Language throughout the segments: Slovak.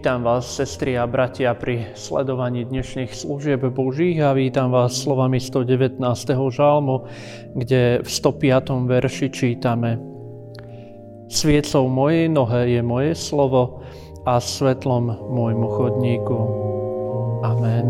Vítam vás, sestry a bratia, pri sledovaní dnešných služieb Božích a vítam vás slovami 119. žalmu, kde v 105. verši čítame Sviecou mojej nohe je moje slovo a svetlom môjmu chodníku. Amen.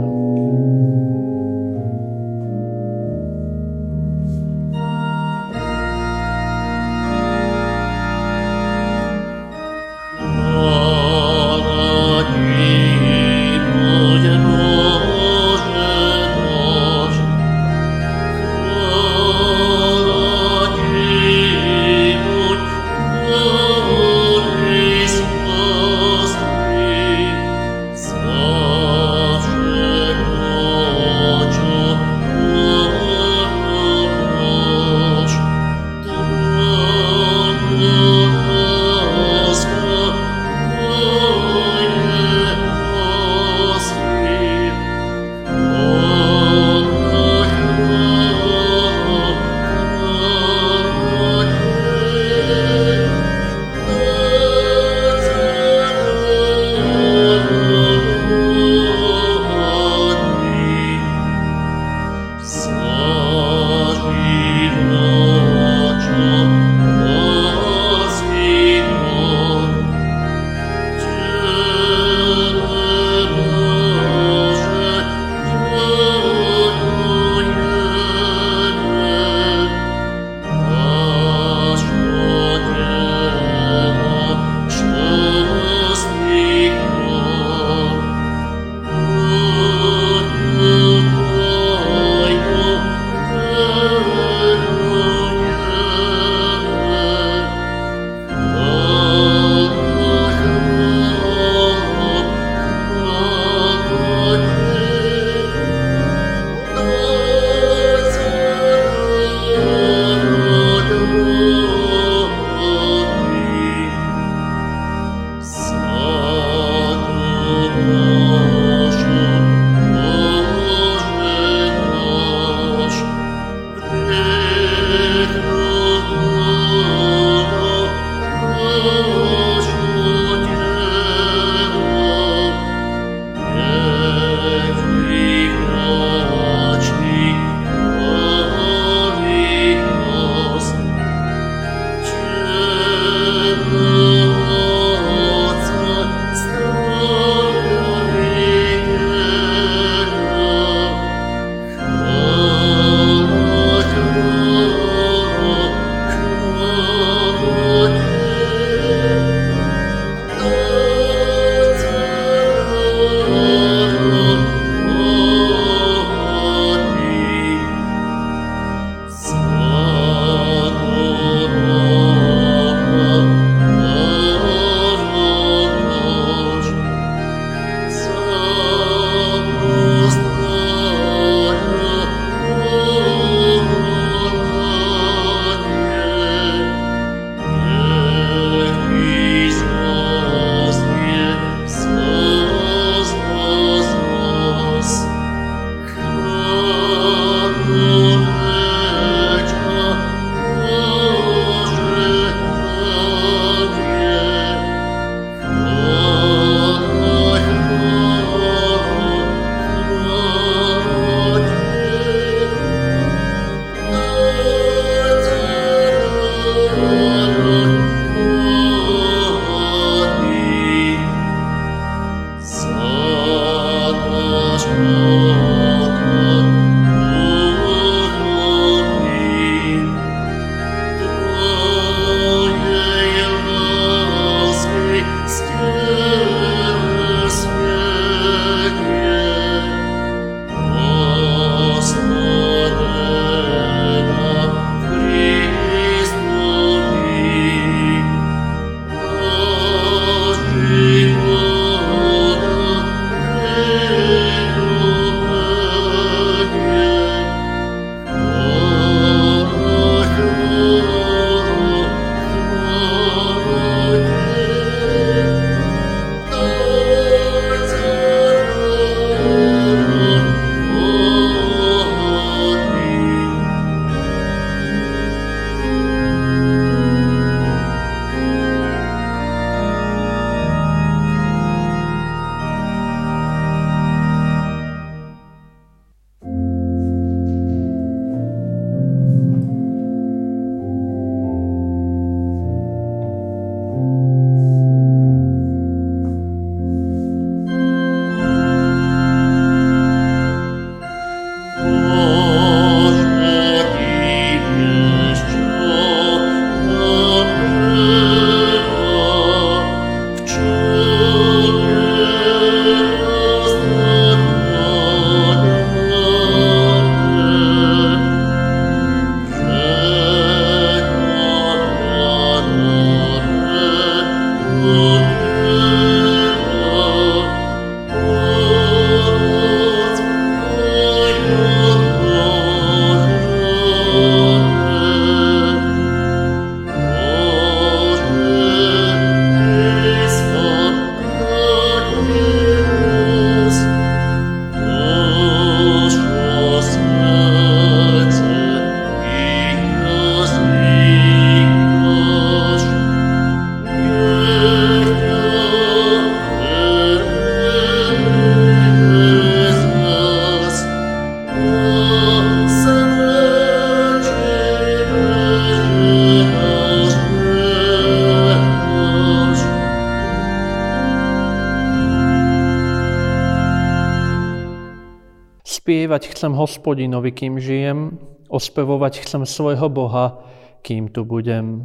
Chcem hospodinovi, kým žijem, ospevovať chcem svojho Boha, kým tu budem.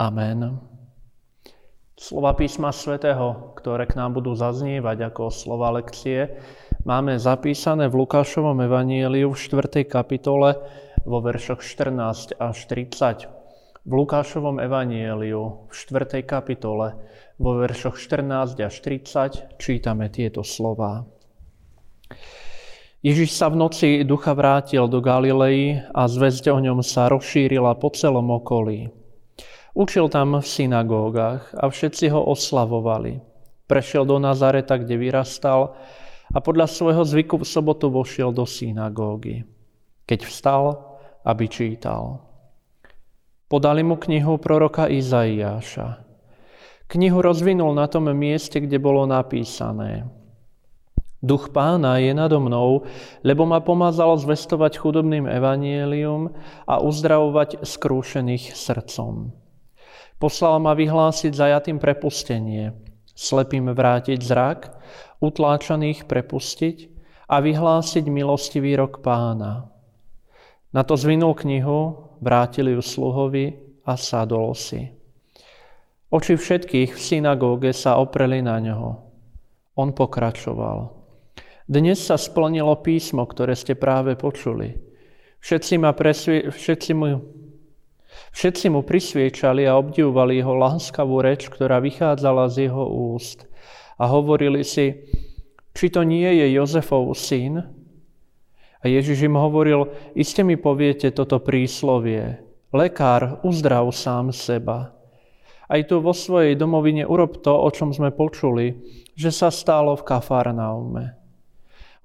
Amen. Slova písma svätého, ktoré k nám budú zaznievať ako slova lekcie, máme zapísané v Lukášovom evanieliu v 4. kapitole vo veršoch 14 až 30. V Lukášovom evanieliu v 4. kapitole vo veršoch 14 až 30 čítame tieto slova. Ježiš sa v noci ducha vrátil do Galilei a zväzť o ňom sa rozšírila po celom okolí. Učil tam v synagógach a všetci ho oslavovali. Prešiel do Nazareta, kde vyrastal a podľa svojho zvyku v sobotu vošiel do synagógy. Keď vstal, aby čítal. Podali mu knihu proroka Izaiáša. Knihu rozvinul na tom mieste, kde bolo napísané – Duch pána je nado mnou, lebo ma pomazalo zvestovať chudobným evanielium a uzdravovať skrúšených srdcom. Poslal ma vyhlásiť zajatým prepustenie, slepým vrátiť zrak, utláčaných prepustiť a vyhlásiť milostivý rok pána. Na to zvinul knihu, vrátili ju sluhovi a sadol si. Oči všetkých v synagóge sa opreli na ňoho. On pokračoval. Dnes sa splnilo písmo, ktoré ste práve počuli. Všetci, ma presvie... všetci, mu... všetci mu prisviečali a obdivovali jeho láskavú reč, ktorá vychádzala z jeho úst. A hovorili si, či to nie je Jozefov syn? A Ježiš im hovoril, iste mi poviete toto príslovie. Lekár, uzdrav sám seba. Aj tu vo svojej domovine urob to, o čom sme počuli, že sa stálo v Kafarnaume.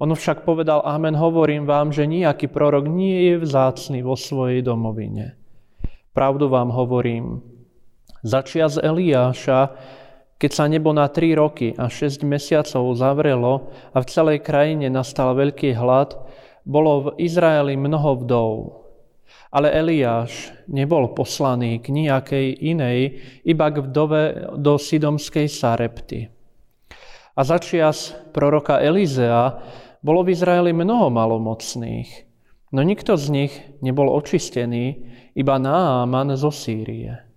On však povedal, amen, hovorím vám, že nejaký prorok nie je vzácný vo svojej domovine. Pravdu vám hovorím, začias Eliáša, keď sa nebo na 3 roky a 6 mesiacov zavrelo a v celej krajine nastal veľký hlad, bolo v Izraeli mnoho vdov. Ale Eliáš nebol poslaný k nejakej inej, iba k vdove do Sidomskej Sarepty. A začias proroka Elizea bolo v Izraeli mnoho malomocných, no nikto z nich nebol očistený, iba Náman zo Sýrie.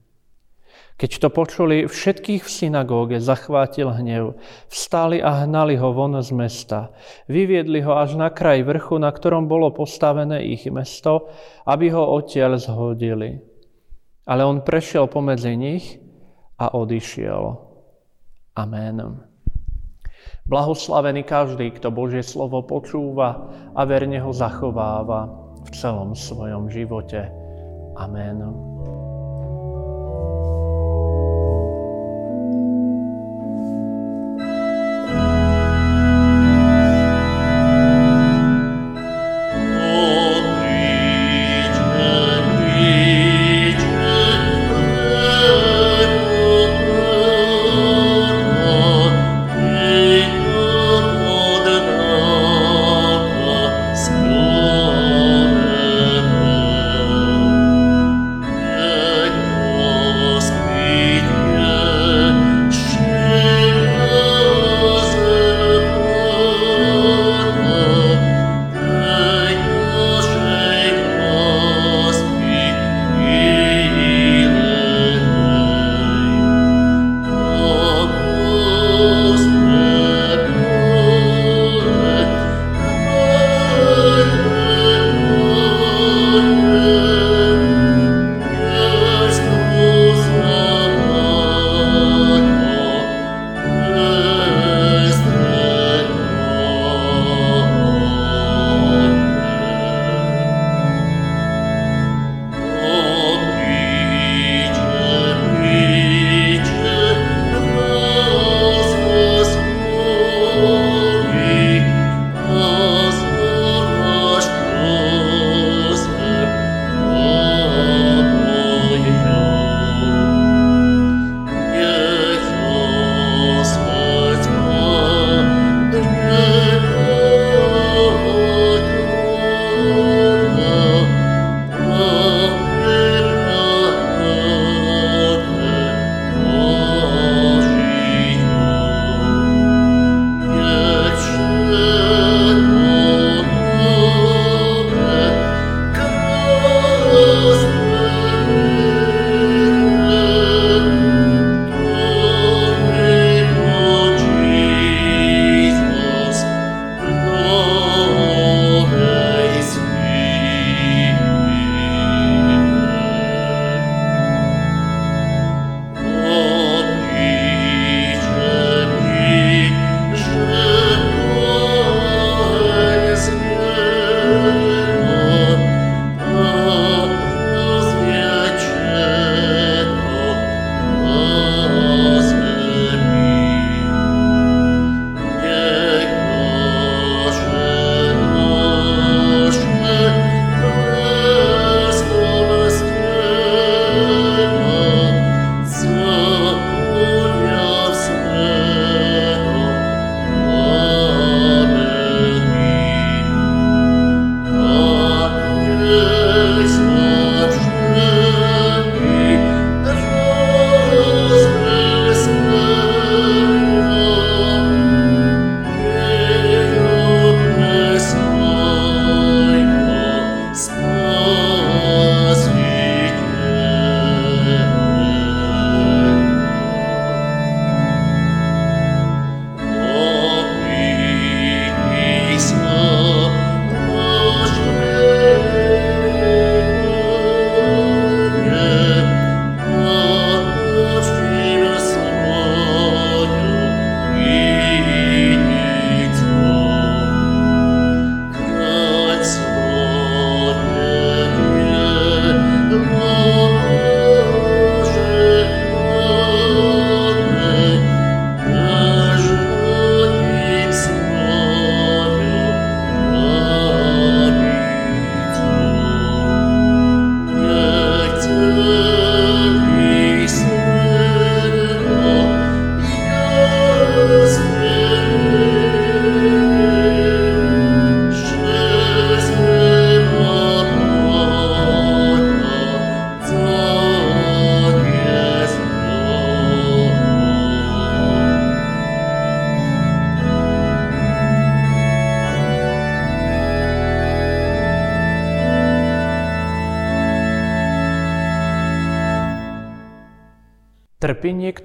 Keď to počuli, všetkých v synagóge zachvátil hnev. Vstali a hnali ho von z mesta. Vyviedli ho až na kraj vrchu, na ktorom bolo postavené ich mesto, aby ho odtiaľ zhodili. Ale on prešiel pomedzi nich a odišiel. Amen. Blahoslavený každý, kto Božie slovo počúva a verne ho zachováva v celom svojom živote. Amen.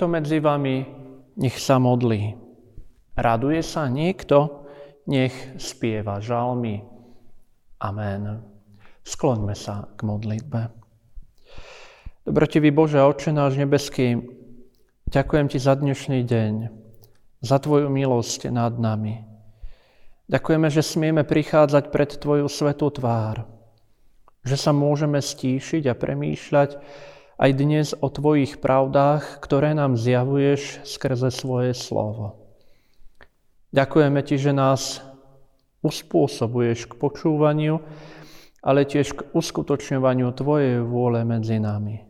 Niekto medzi vami, nech sa modlí. Raduje sa niekto, nech spieva žalmy. Amen. Skloňme sa k modlitbe. Dobrotivý Bože, Oče náš nebeský, ďakujem Ti za dnešný deň, za Tvoju milosť nad nami. Ďakujeme, že smieme prichádzať pred Tvoju svetú tvár, že sa môžeme stíšiť a premýšľať aj dnes o Tvojich pravdách, ktoré nám zjavuješ skrze svoje slovo. Ďakujeme Ti, že nás uspôsobuješ k počúvaniu, ale tiež k uskutočňovaniu Tvojej vôle medzi nami.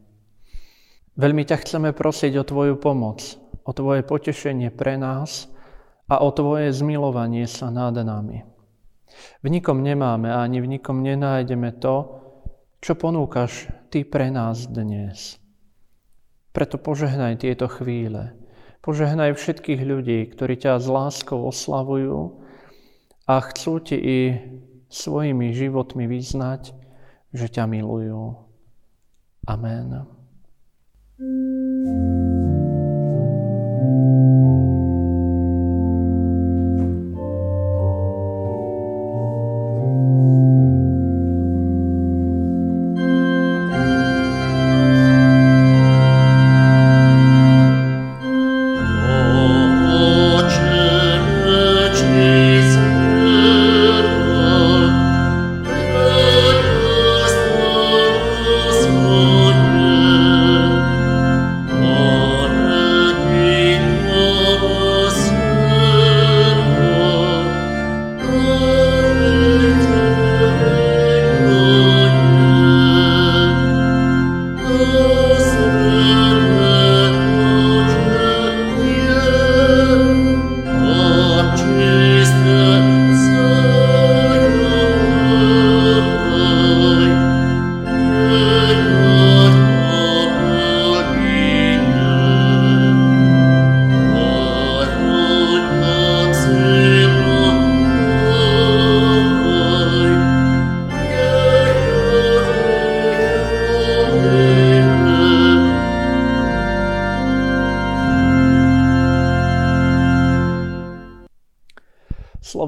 Veľmi ťa chceme prosiť o Tvoju pomoc, o Tvoje potešenie pre nás a o Tvoje zmilovanie sa nad nami. V nikom nemáme ani v nikom nenájdeme to, čo ponúkaš Ty pre nás dnes. Preto požehnaj tieto chvíle. Požehnaj všetkých ľudí, ktorí ťa s láskou oslavujú a chcú Ti i svojimi životmi vyznať, že ťa milujú. Amen.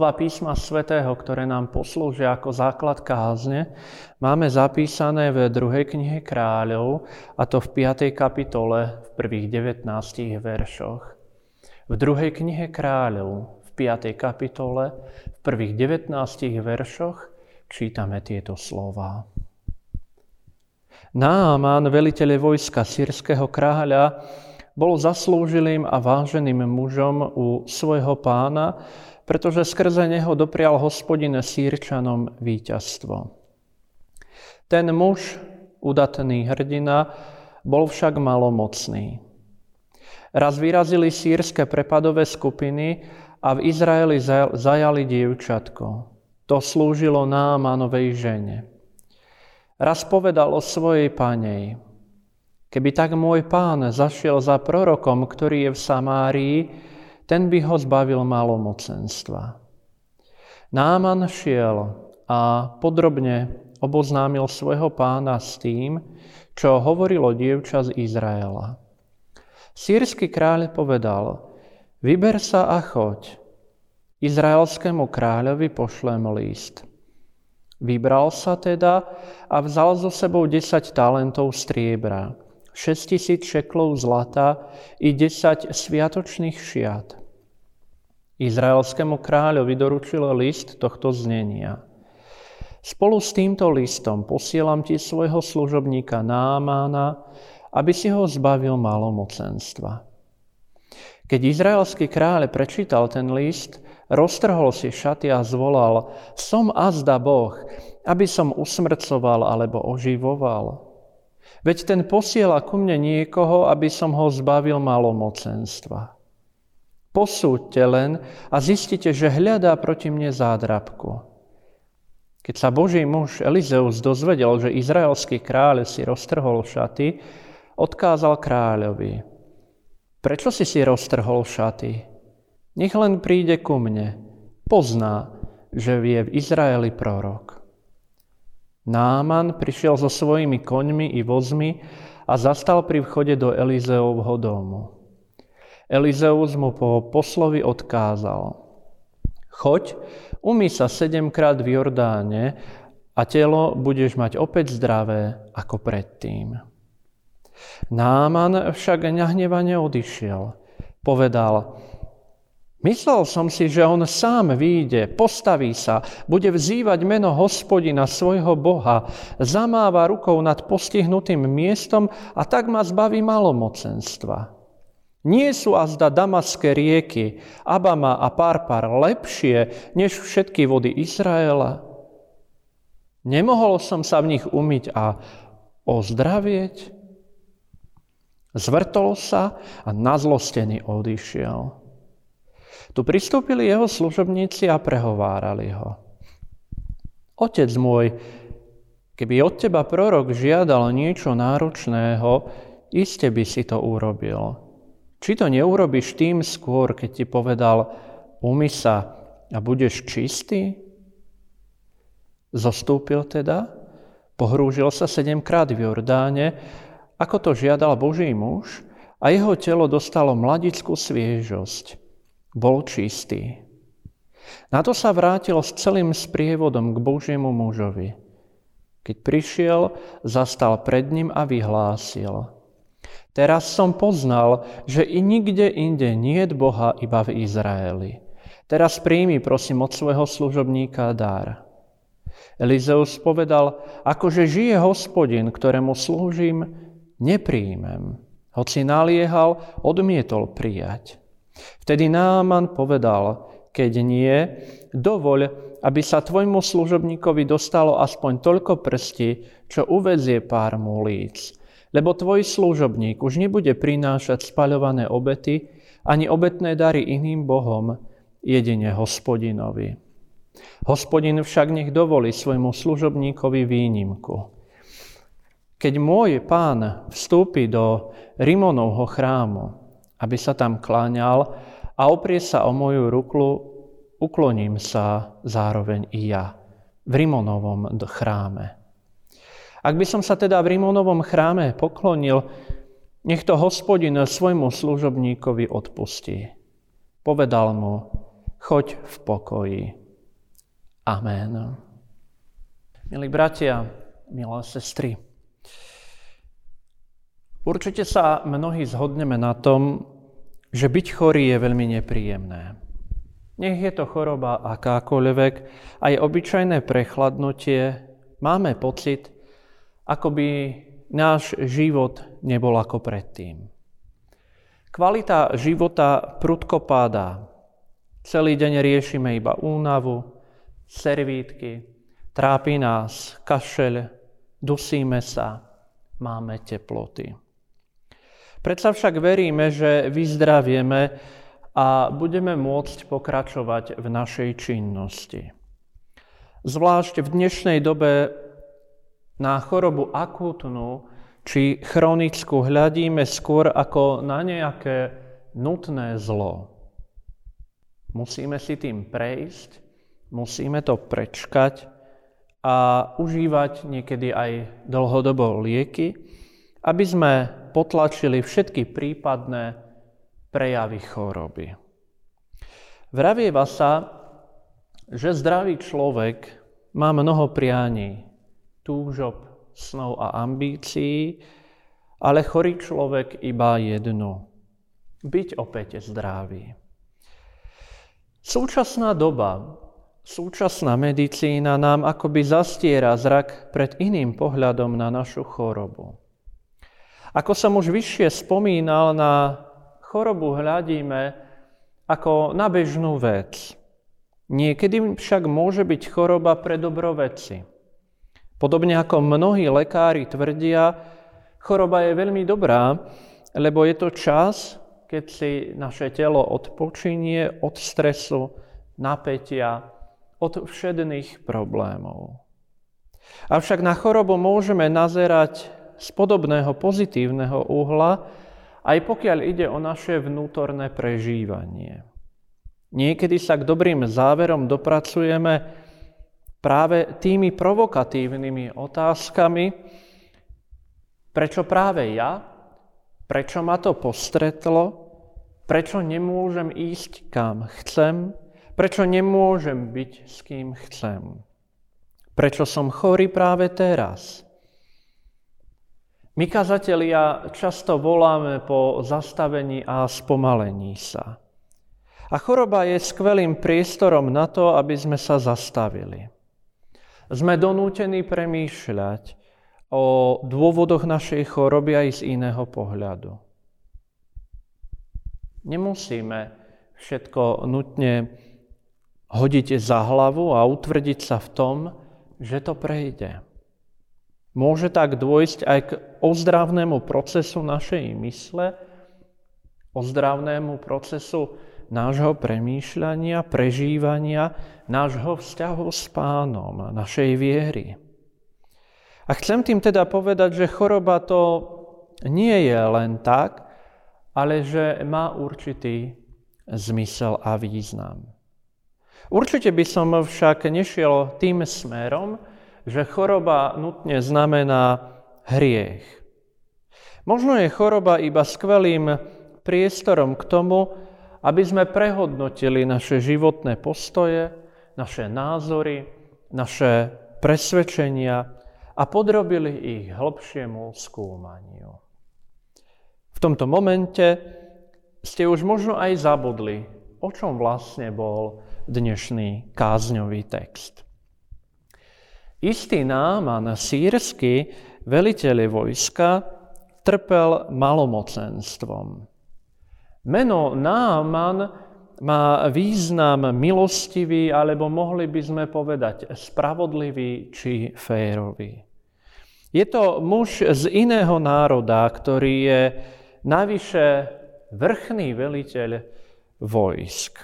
Slova písma svätého, ktoré nám poslúžia ako základ kázne, máme zapísané v druhej knihe kráľov, a to v 5. kapitole v prvých 19 veršoch. V druhej knihe kráľov v 5. kapitole v prvých 19 veršoch čítame tieto slova. Náman, veliteľ vojska sírskeho kráľa, bol zaslúžilým a váženým mužom u svojho pána, pretože skrze neho doprial hospodin Sýrčanom víťazstvo. Ten muž, udatný hrdina, bol však malomocný. Raz vyrazili sírske prepadové skupiny a v Izraeli zajali dievčatko. To slúžilo Námanovej žene. Raz povedal o svojej panej, keby tak môj pán zašiel za prorokom, ktorý je v Samárii, ten by ho zbavil malomocenstva. Náman šiel a podrobne oboznámil svojho pána s tým, čo hovorilo dievča z Izraela. Sýrsky kráľ povedal, vyber sa a choď. Izraelskému kráľovi pošlem list. Vybral sa teda a vzal so sebou 10 talentov striebra, 6 tisíc šeklov zlata i 10 sviatočných šiat. Izraelskému kráľovi doručil list tohto znenia. Spolu s týmto listom posielam ti svojho služobníka Námána, aby si ho zbavil malomocenstva. Keď izraelský kráľ prečítal ten list, roztrhol si šaty a zvolal, som azda Boh, aby som usmrcoval alebo oživoval. Veď ten posiela ku mne niekoho, aby som ho zbavil malomocenstva. Posúďte len a zistite, že hľadá proti mne zádrabku. Keď sa Boží muž Elizeus dozvedel, že izraelský kráľ si roztrhol šaty, odkázal kráľovi. Prečo si si roztrhol šaty? Nech len príde ku mne. Pozná, že vie v Izraeli prorok. Náman prišiel so svojimi koňmi i vozmi a zastal pri vchode do Elizeovho domu. Elizeus mu po poslovi odkázal. Choď, umy sa sedemkrát v Jordáne a telo budeš mať opäť zdravé ako predtým. Náman však nahnevane odišiel. Povedal, Myslel som si, že on sám vyjde, postaví sa, bude vzývať meno hospodina svojho Boha, zamáva rukou nad postihnutým miestom a tak ma zbaví malomocenstva. Nie sú azda damaské rieky, Abama a Parpar lepšie než všetky vody Izraela? Nemohol som sa v nich umyť a ozdravieť? Zvrtol sa a nazlostený odišiel. Tu pristúpili jeho služobníci a prehovárali ho. Otec môj, keby od teba prorok žiadal niečo náročného, iste by si to urobil. Či to neurobiš tým skôr, keď ti povedal, umy sa a budeš čistý? Zostúpil teda, pohrúžil sa sedemkrát v Jordáne, ako to žiadal Boží muž, a jeho telo dostalo mladickú sviežosť bol čistý. Na to sa vrátil s celým sprievodom k Božiemu mužovi. Keď prišiel, zastal pred ním a vyhlásil. Teraz som poznal, že i nikde inde nie je Boha iba v Izraeli. Teraz príjmi, prosím, od svojho služobníka dar. Elizeus povedal, akože žije hospodin, ktorému slúžim, nepríjmem. Hoci naliehal, odmietol prijať. Vtedy Náman povedal, keď nie, dovoľ, aby sa tvojmu služobníkovi dostalo aspoň toľko prsti, čo uvezie pár mulíc. Lebo tvoj služobník už nebude prinášať spaľované obety ani obetné dary iným bohom, jedine hospodinovi. Hospodin však nech dovolí svojmu služobníkovi výnimku. Keď môj pán vstúpi do Rimonovho chrámu, aby sa tam kláňal a oprie sa o moju ruku, ukloním sa zároveň i ja v Rimonovom chráme. Ak by som sa teda v Rimonovom chráme poklonil, nech to hospodin svojmu služobníkovi odpustí. Povedal mu, choď v pokoji. Amen. Milí bratia, milé sestry, určite sa mnohí zhodneme na tom, že byť chorý je veľmi nepríjemné. Nech je to choroba akákoľvek, aj obyčajné prechladnutie, máme pocit, ako by náš život nebol ako predtým. Kvalita života prudko páda. Celý deň riešime iba únavu, servítky, trápi nás kašeľ, dusíme sa, máme teploty. Predsa však veríme, že vyzdravieme a budeme môcť pokračovať v našej činnosti. Zvlášť v dnešnej dobe na chorobu akútnu či chronickú hľadíme skôr ako na nejaké nutné zlo. Musíme si tým prejsť, musíme to prečkať a užívať niekedy aj dlhodobo lieky, aby sme potlačili všetky prípadné prejavy choroby. Vravieva sa, že zdravý človek má mnoho prianí, túžob, snov a ambícií, ale chorý človek iba jedno. Byť opäť zdravý. Súčasná doba, súčasná medicína nám akoby zastiera zrak pred iným pohľadom na našu chorobu. Ako som už vyššie spomínal, na chorobu hľadíme ako na bežnú vec. Niekedy však môže byť choroba pre dobro veci. Podobne ako mnohí lekári tvrdia, choroba je veľmi dobrá, lebo je to čas, keď si naše telo odpočinie od stresu, napätia, od všedných problémov. Avšak na chorobu môžeme nazerať z podobného pozitívneho uhla, aj pokiaľ ide o naše vnútorné prežívanie. Niekedy sa k dobrým záverom dopracujeme práve tými provokatívnymi otázkami, prečo práve ja, prečo ma to postretlo, prečo nemôžem ísť kam chcem, prečo nemôžem byť s kým chcem, prečo som chorý práve teraz. My, kazatelia, často voláme po zastavení a spomalení sa. A choroba je skvelým priestorom na to, aby sme sa zastavili. Sme donútení premýšľať o dôvodoch našej choroby aj z iného pohľadu. Nemusíme všetko nutne hodiť za hlavu a utvrdiť sa v tom, že to prejde. Môže tak dôjsť aj k ozdravnému procesu našej mysle, ozdravnému procesu nášho premýšľania, prežívania, nášho vzťahu s pánom, našej viery. A chcem tým teda povedať, že choroba to nie je len tak, ale že má určitý zmysel a význam. Určite by som však nešiel tým smerom, že choroba nutne znamená hriech. Možno je choroba iba skvelým priestorom k tomu, aby sme prehodnotili naše životné postoje, naše názory, naše presvedčenia a podrobili ich hĺbšiemu skúmaniu. V tomto momente ste už možno aj zabudli, o čom vlastne bol dnešný kázňový text. Istý náman sírsky, veliteľ vojska, trpel malomocenstvom. Meno Náman má význam milostivý, alebo mohli by sme povedať spravodlivý či férový. Je to muž z iného národa, ktorý je navyše vrchný veliteľ vojsk.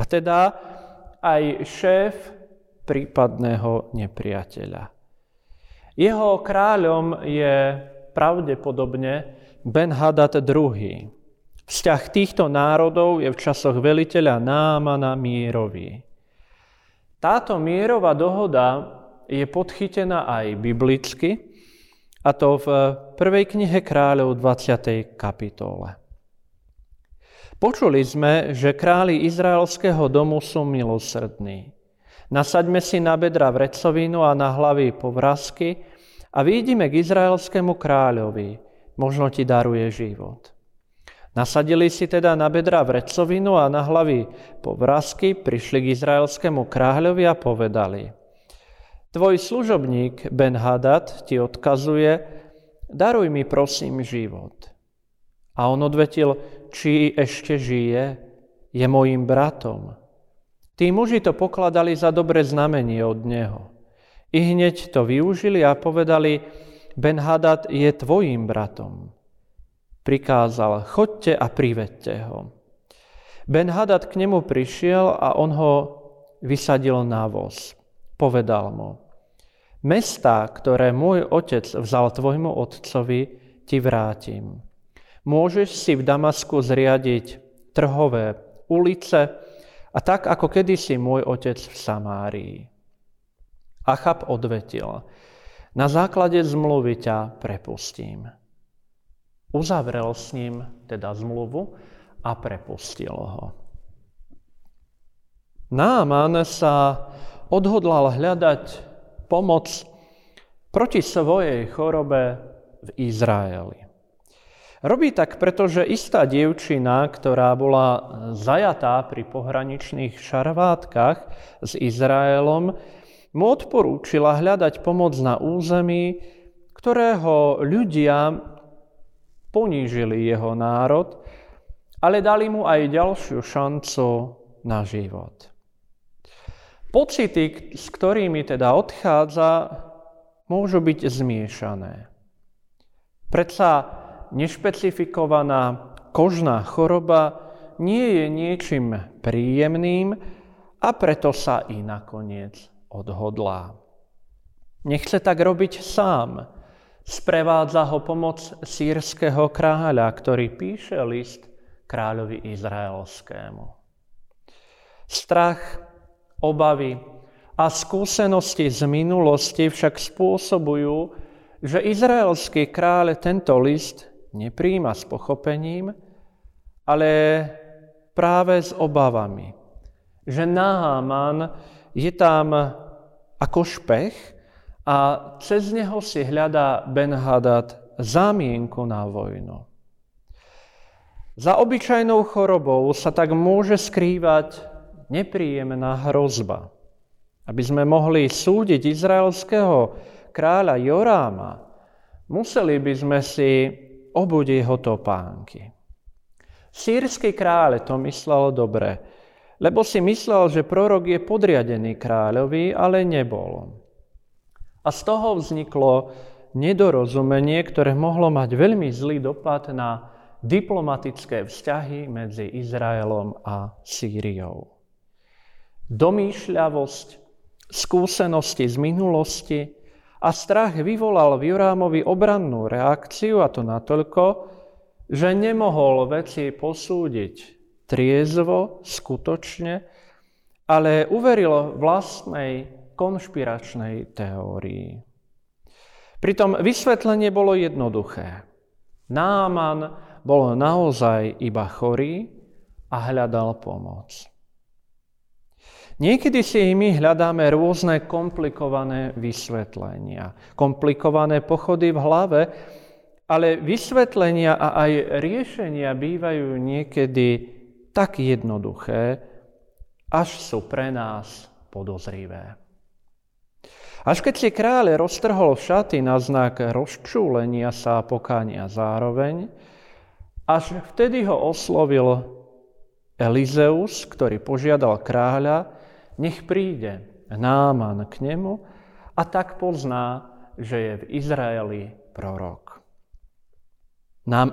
A teda aj šéf prípadného nepriateľa. Jeho kráľom je pravdepodobne Ben Hadad II. Vzťah týchto národov je v časoch veliteľa Námana mierový. Táto mierová dohoda je podchytená aj biblicky, a to v prvej knihe kráľov 20. kapitole. Počuli sme, že králi izraelského domu sú milosrdní. Nasaďme si na bedra vrecovinu a na hlavy povrázky a výjdime k izraelskému kráľovi. Možno ti daruje život. Nasadili si teda na bedra vrecovinu a na hlavy povrázky, prišli k izraelskému kráľovi a povedali Tvoj služobník Ben Hadad ti odkazuje, daruj mi prosím život. A on odvetil, či ešte žije, je mojim bratom. Tí muži to pokladali za dobré znamenie od neho. I hneď to využili a povedali, Ben Hadad je tvojim bratom prikázal, chodte a privedte ho. Ben Hadad k nemu prišiel a on ho vysadil na voz. Povedal mu, mesta, ktoré môj otec vzal tvojmu otcovi, ti vrátim. Môžeš si v Damasku zriadiť trhové ulice a tak, ako kedysi môj otec v Samárii. Achab odvetil, na základe zmluvy ťa prepustím uzavrel s ním teda zmluvu a prepustil ho. Náman sa odhodlal hľadať pomoc proti svojej chorobe v Izraeli. Robí tak, pretože istá dievčina, ktorá bola zajatá pri pohraničných šarvátkach s Izraelom, mu odporúčila hľadať pomoc na území, ktorého ľudia ponížili jeho národ, ale dali mu aj ďalšiu šancu na život. Pocity, s ktorými teda odchádza, môžu byť zmiešané. Predsa nešpecifikovaná kožná choroba nie je niečím príjemným a preto sa i nakoniec odhodlá. Nechce tak robiť sám, Sprevádza ho pomoc sírskeho kráľa, ktorý píše list kráľovi izraelskému. Strach, obavy a skúsenosti z minulosti však spôsobujú, že izraelský kráľ tento list nepríjima s pochopením, ale práve s obavami. Že Nahaman je tam ako špech a cez neho si hľadá Ben-Hadad zámienku na vojnu. Za obyčajnou chorobou sa tak môže skrývať nepríjemná hrozba. Aby sme mohli súdiť izraelského kráľa Joráma, museli by sme si obudiť jeho topánky. Sýrsky kráľ to myslel dobre, lebo si myslel, že prorok je podriadený kráľovi, ale nebol. A z toho vzniklo nedorozumenie, ktoré mohlo mať veľmi zlý dopad na diplomatické vzťahy medzi Izraelom a Sýriou. Domýšľavosť, skúsenosti z minulosti a strach vyvolal v Jurámovi obrannú reakciu, a to natoľko, že nemohol veci posúdiť triezvo, skutočne, ale uveril vlastnej konšpiračnej teórii. Pritom vysvetlenie bolo jednoduché. Náman bol naozaj iba chorý a hľadal pomoc. Niekedy si my hľadáme rôzne komplikované vysvetlenia, komplikované pochody v hlave, ale vysvetlenia a aj riešenia bývajú niekedy tak jednoduché, až sú pre nás podozrivé. Až keď si kráľ roztrhol šaty na znak rozčúlenia sa a pokánia zároveň, až vtedy ho oslovil Elizeus, ktorý požiadal kráľa, nech príde Náman k nemu a tak pozná, že je v Izraeli prorok.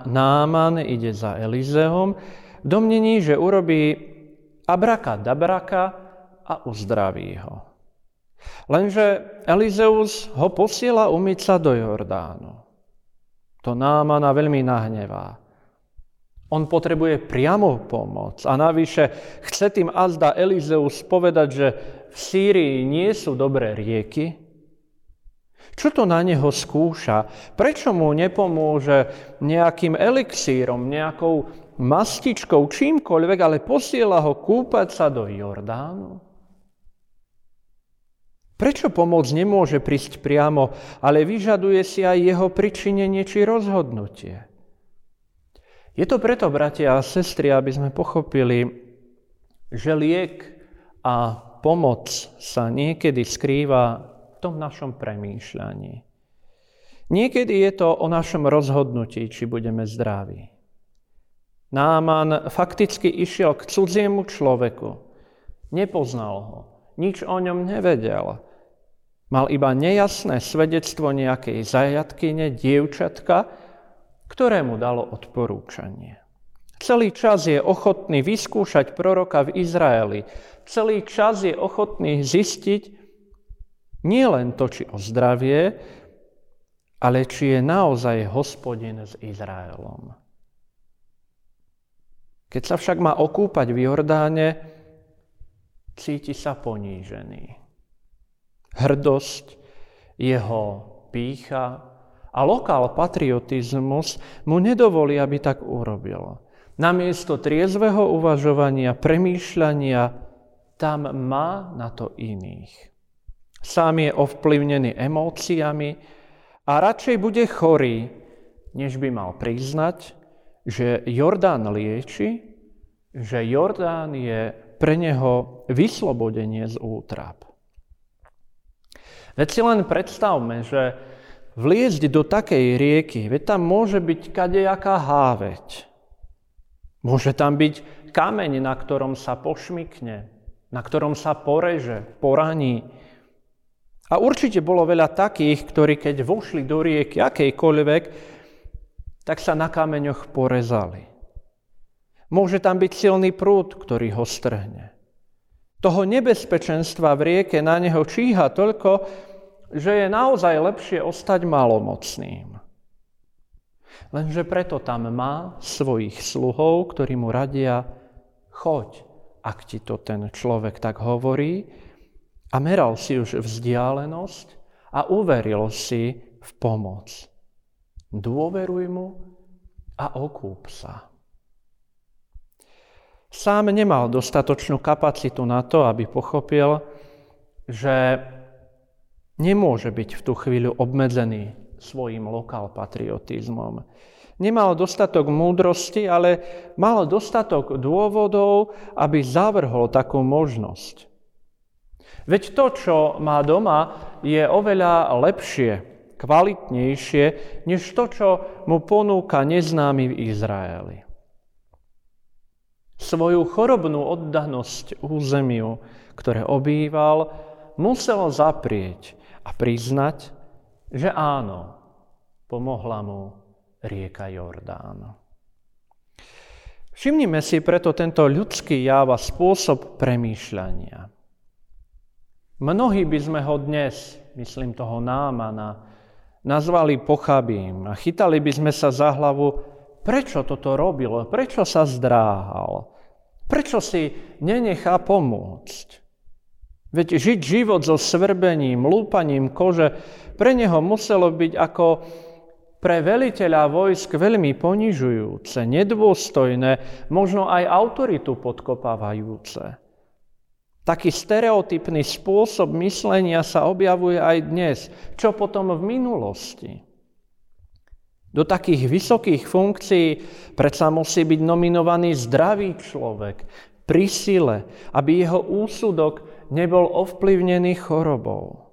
Náman ide za Elizeom domnení, že urobí abraka dabraka a uzdraví ho. Lenže Elizeus ho posiela umyť sa do Jordánu. To Námana veľmi nahnevá. On potrebuje priamo pomoc. A navyše chce tým azda Elizeus povedať, že v Sýrii nie sú dobré rieky, čo to na neho skúša? Prečo mu nepomôže nejakým elixírom, nejakou mastičkou, čímkoľvek, ale posiela ho kúpať sa do Jordánu? Prečo pomoc nemôže prísť priamo, ale vyžaduje si aj jeho pričinenie či rozhodnutie? Je to preto, bratia a sestry, aby sme pochopili, že liek a pomoc sa niekedy skrýva tom našom premýšľaní. Niekedy je to o našom rozhodnutí, či budeme zdraví. Náman fakticky išiel k cudziemu človeku. Nepoznal ho. Nič o ňom nevedel. Mal iba nejasné svedectvo nejakej zajatkyne, dievčatka, ktorému dalo odporúčanie. Celý čas je ochotný vyskúšať proroka v Izraeli. Celý čas je ochotný zistiť, nie len to, či o zdravie, ale či je naozaj hospodin s Izraelom. Keď sa však má okúpať v Jordáne, cíti sa ponížený. Hrdosť, jeho pícha a lokál patriotizmus mu nedovolí, aby tak urobil. Namiesto triezvého uvažovania, premýšľania, tam má na to iných. Sám je ovplyvnený emóciami a radšej bude chorý, než by mal priznať, že Jordán lieči, že Jordán je pre neho vyslobodenie z útrap. Veď si len predstavme, že vliezť do takej rieky, veď tam môže byť kadejaká háveť. Môže tam byť kameň, na ktorom sa pošmikne, na ktorom sa poreže, poraní, a určite bolo veľa takých, ktorí keď vošli do rieky akejkoľvek, tak sa na kameňoch porezali. Môže tam byť silný prúd, ktorý ho strhne. Toho nebezpečenstva v rieke na neho číha toľko, že je naozaj lepšie ostať malomocným. Lenže preto tam má svojich sluhov, ktorí mu radia, choď, ak ti to ten človek tak hovorí, a meral si už vzdialenosť a uveril si v pomoc. Dôveruj mu a okúp sa. Sám nemal dostatočnú kapacitu na to, aby pochopil, že nemôže byť v tú chvíľu obmedzený svojim lokál patriotizmom. Nemal dostatok múdrosti, ale mal dostatok dôvodov, aby zavrhol takú možnosť. Veď to, čo má doma, je oveľa lepšie, kvalitnejšie, než to, čo mu ponúka neznámy v Izraeli. Svoju chorobnú oddanosť územiu, ktoré obýval, musel zaprieť a priznať, že áno, pomohla mu rieka Jordán. Všimnime si preto tento ľudský jav a spôsob premýšľania. Mnohí by sme ho dnes, myslím toho Námana, nazvali pochabím a chytali by sme sa za hlavu, prečo toto robil, prečo sa zdráhal, prečo si nenechá pomôcť. Veď žiť život so svrbením, lúpaním kože pre neho muselo byť ako pre veliteľa vojsk veľmi ponižujúce, nedôstojné, možno aj autoritu podkopávajúce. Taký stereotypný spôsob myslenia sa objavuje aj dnes. Čo potom v minulosti? Do takých vysokých funkcií predsa musí byť nominovaný zdravý človek, pri sile, aby jeho úsudok nebol ovplyvnený chorobou.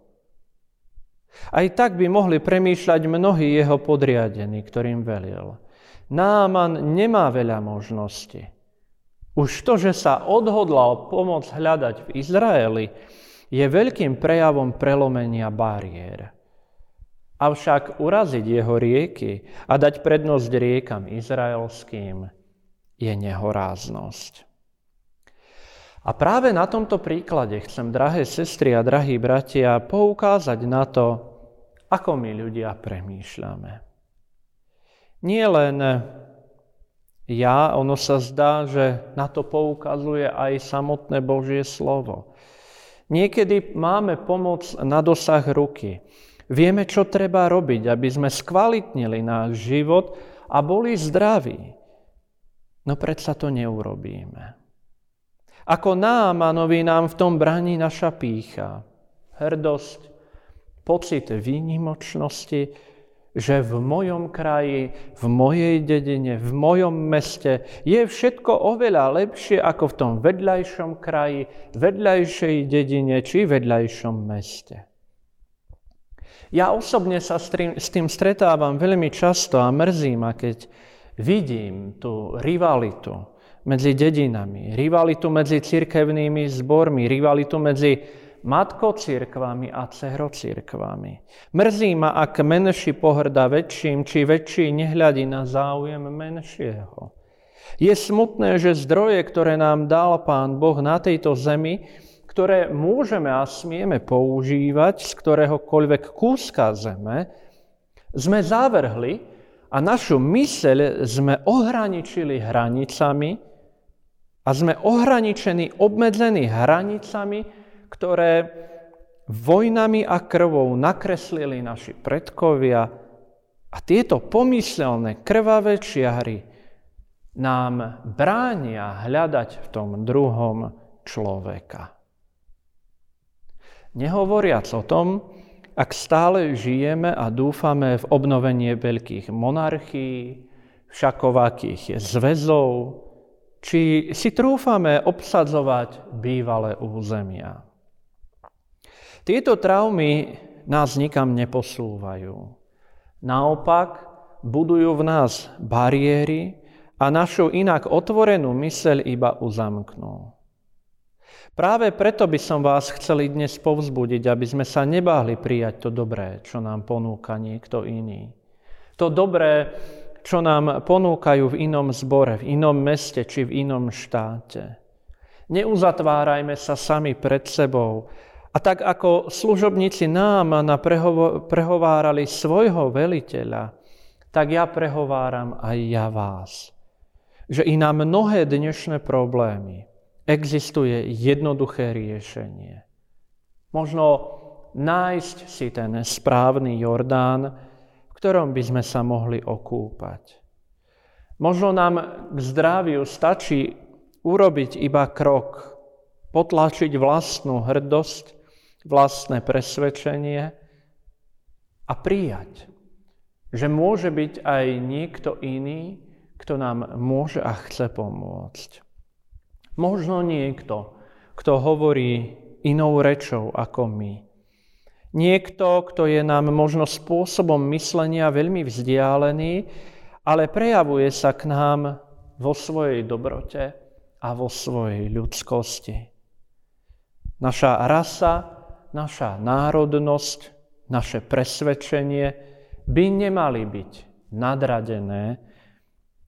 Aj tak by mohli premýšľať mnohí jeho podriadení, ktorým velil. Náman nemá veľa možností. Už to, že sa odhodlal pomoc hľadať v Izraeli, je veľkým prejavom prelomenia bariér. Avšak uraziť jeho rieky a dať prednosť riekam izraelským je nehoráznosť. A práve na tomto príklade chcem, drahé sestry a drahí bratia, poukázať na to, ako my ľudia premýšľame. Nie len ja, ono sa zdá, že na to poukazuje aj samotné Božie slovo. Niekedy máme pomoc na dosah ruky. Vieme, čo treba robiť, aby sme skvalitnili náš život a boli zdraví. No predsa to neurobíme. Ako námanovi nám v tom braní naša pícha, hrdosť, pocit výnimočnosti, že v mojom kraji, v mojej dedine, v mojom meste je všetko oveľa lepšie ako v tom vedľajšom kraji, vedľajšej dedine či vedľajšom meste. Ja osobne sa s tým, stretávam veľmi často a mrzí ma, keď vidím tú rivalitu medzi dedinami, rivalitu medzi cirkevnými zbormi, rivalitu medzi matkocirkvami a cerocirkvami. Mrzí ma, ak menší pohrda väčším, či väčší nehľadí na záujem menšieho. Je smutné, že zdroje, ktoré nám dal Pán Boh na tejto zemi, ktoré môžeme a smieme používať z ktoréhokoľvek kúska zeme, sme zavrhli a našu myseľ sme ohraničili hranicami a sme ohraničení, obmedzení hranicami, ktoré vojnami a krvou nakreslili naši predkovia a tieto pomyselné krvavé čiary nám bránia hľadať v tom druhom človeka. Nehovoriac o tom, ak stále žijeme a dúfame v obnovenie veľkých monarchií, všakovakých zväzov, či si trúfame obsadzovať bývalé územia. Tieto traumy nás nikam neposúvajú. Naopak, budujú v nás bariéry a našu inak otvorenú myseľ iba uzamknú. Práve preto by som vás chceli dnes povzbudiť, aby sme sa nebáhli prijať to dobré, čo nám ponúka niekto iný. To dobré, čo nám ponúkajú v inom zbore, v inom meste či v inom štáte. Neuzatvárajme sa sami pred sebou, a tak ako služobníci nám na prehovárali svojho veliteľa, tak ja prehováram aj ja vás. Že i na mnohé dnešné problémy existuje jednoduché riešenie. Možno nájsť si ten správny Jordán, v ktorom by sme sa mohli okúpať. Možno nám k zdraviu stačí urobiť iba krok, potlačiť vlastnú hrdosť, vlastné presvedčenie a prijať, že môže byť aj niekto iný, kto nám môže a chce pomôcť. Možno niekto, kto hovorí inou rečou ako my. Niekto, kto je nám možno spôsobom myslenia veľmi vzdialený, ale prejavuje sa k nám vo svojej dobrote a vo svojej ľudskosti. Naša rasa, naša národnosť, naše presvedčenie by nemali byť nadradené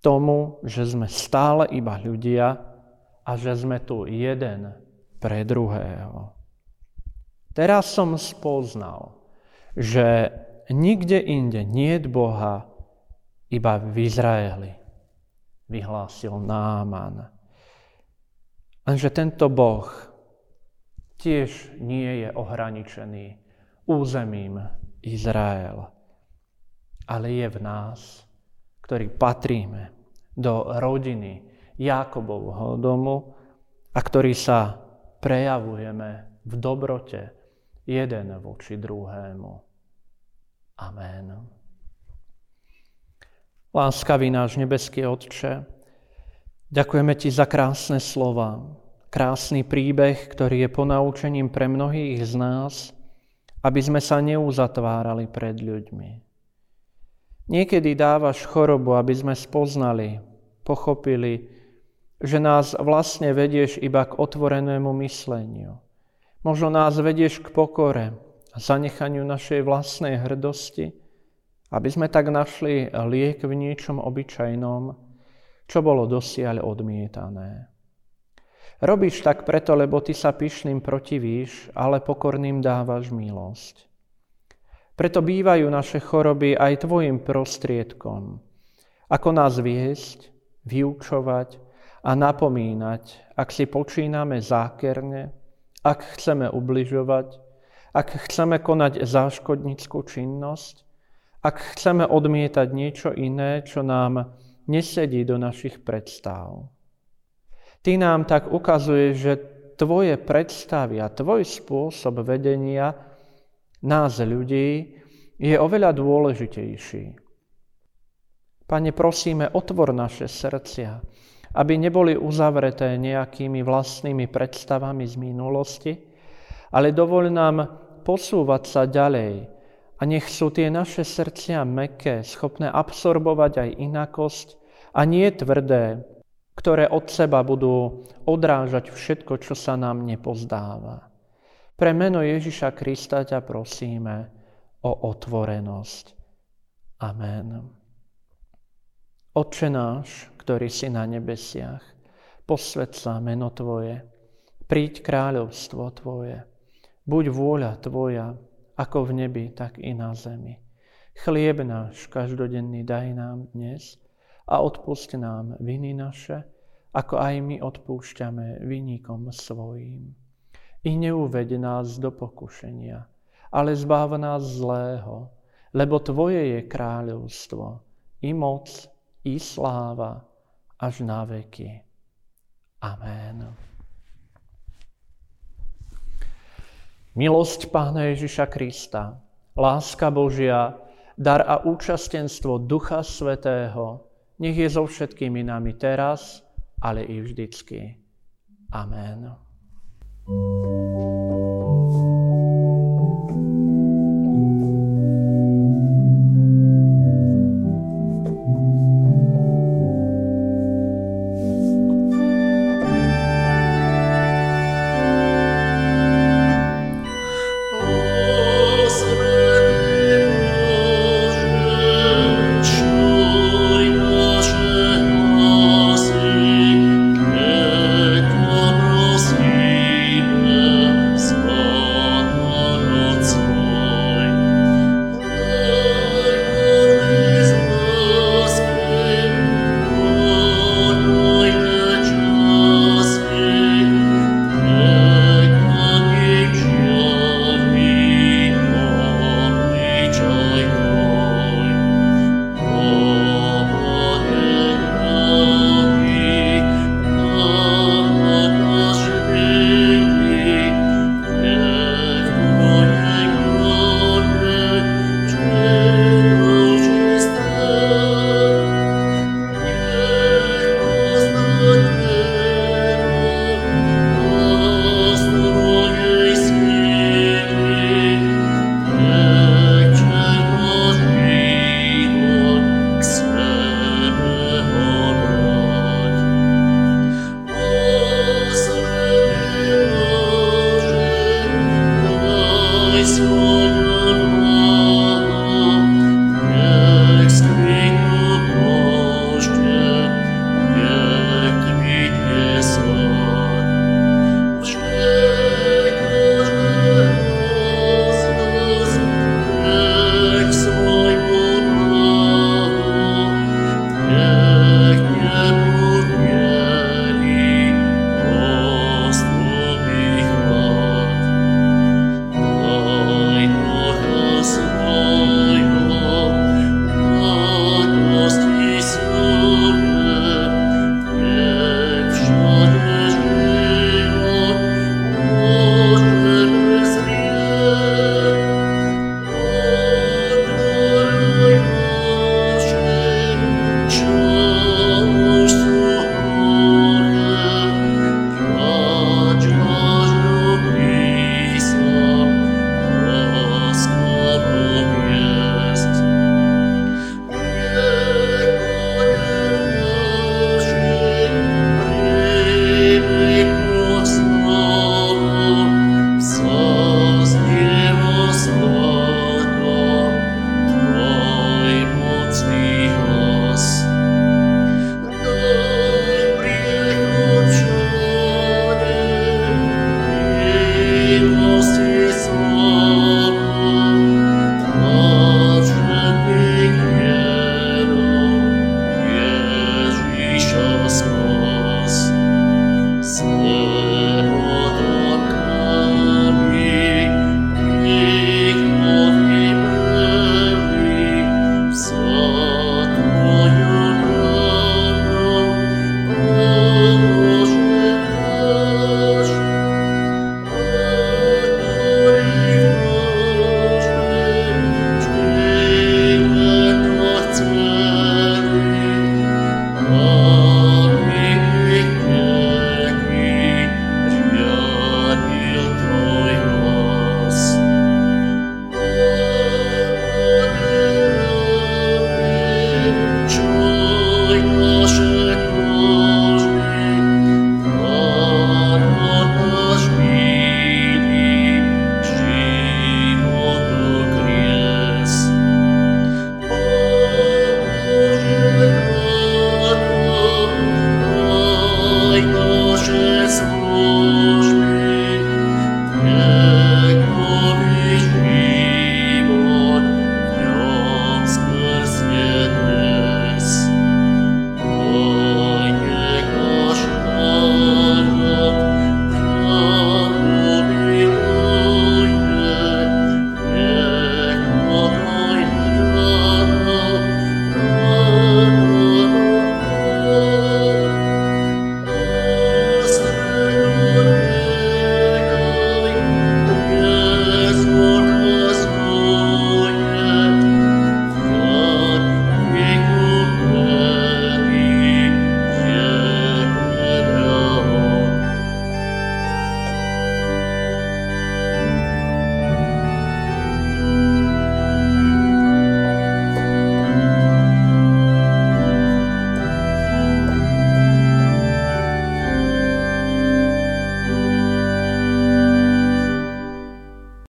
tomu, že sme stále iba ľudia a že sme tu jeden pre druhého. Teraz som spoznal, že nikde inde nie je Boha, iba v Izraeli, vyhlásil Náman. Lenže tento Boh tiež nie je ohraničený územím Izrael, ale je v nás, ktorí patríme do rodiny Jakobovho domu a ktorí sa prejavujeme v dobrote jeden voči druhému. Amen. Láskavý náš nebeský Otče, ďakujeme Ti za krásne slova, krásny príbeh, ktorý je ponaučením pre mnohých z nás, aby sme sa neuzatvárali pred ľuďmi. Niekedy dávaš chorobu, aby sme spoznali, pochopili, že nás vlastne vedieš iba k otvorenému mysleniu. Možno nás vedieš k pokore a zanechaniu našej vlastnej hrdosti, aby sme tak našli liek v niečom obyčajnom, čo bolo dosiaľ odmietané. Robíš tak preto, lebo ty sa pyšným protivíš, ale pokorným dávaš milosť. Preto bývajú naše choroby aj tvojim prostriedkom, ako nás viesť, vyučovať a napomínať, ak si počíname zákerne, ak chceme ubližovať, ak chceme konať záškodnickú činnosť, ak chceme odmietať niečo iné, čo nám nesedí do našich predstav. Ty nám tak ukazuješ, že tvoje predstavy a tvoj spôsob vedenia nás ľudí je oveľa dôležitejší. Pane, prosíme, otvor naše srdcia, aby neboli uzavreté nejakými vlastnými predstavami z minulosti, ale dovoľ nám posúvať sa ďalej a nech sú tie naše srdcia meké, schopné absorbovať aj inakosť a nie tvrdé, ktoré od seba budú odrážať všetko, čo sa nám nepozdáva. Pre meno Ježiša Krista ťa prosíme o otvorenosť. Amen. Otče náš, ktorý si na nebesiach, posved sa meno Tvoje, príď kráľovstvo Tvoje, buď vôľa Tvoja, ako v nebi, tak i na zemi. Chlieb náš každodenný daj nám dnes a odpust nám viny naše, ako aj my odpúšťame vynikom svojim. I neuveď nás do pokušenia, ale zbav nás zlého, lebo Tvoje je kráľovstvo, i moc, i sláva, až na veky. Amen. Milosť Pána Ježiša Krista, láska Božia, dar a účastenstvo Ducha Svetého, nech je so všetkými nami teraz, ale i vždycky. Amen.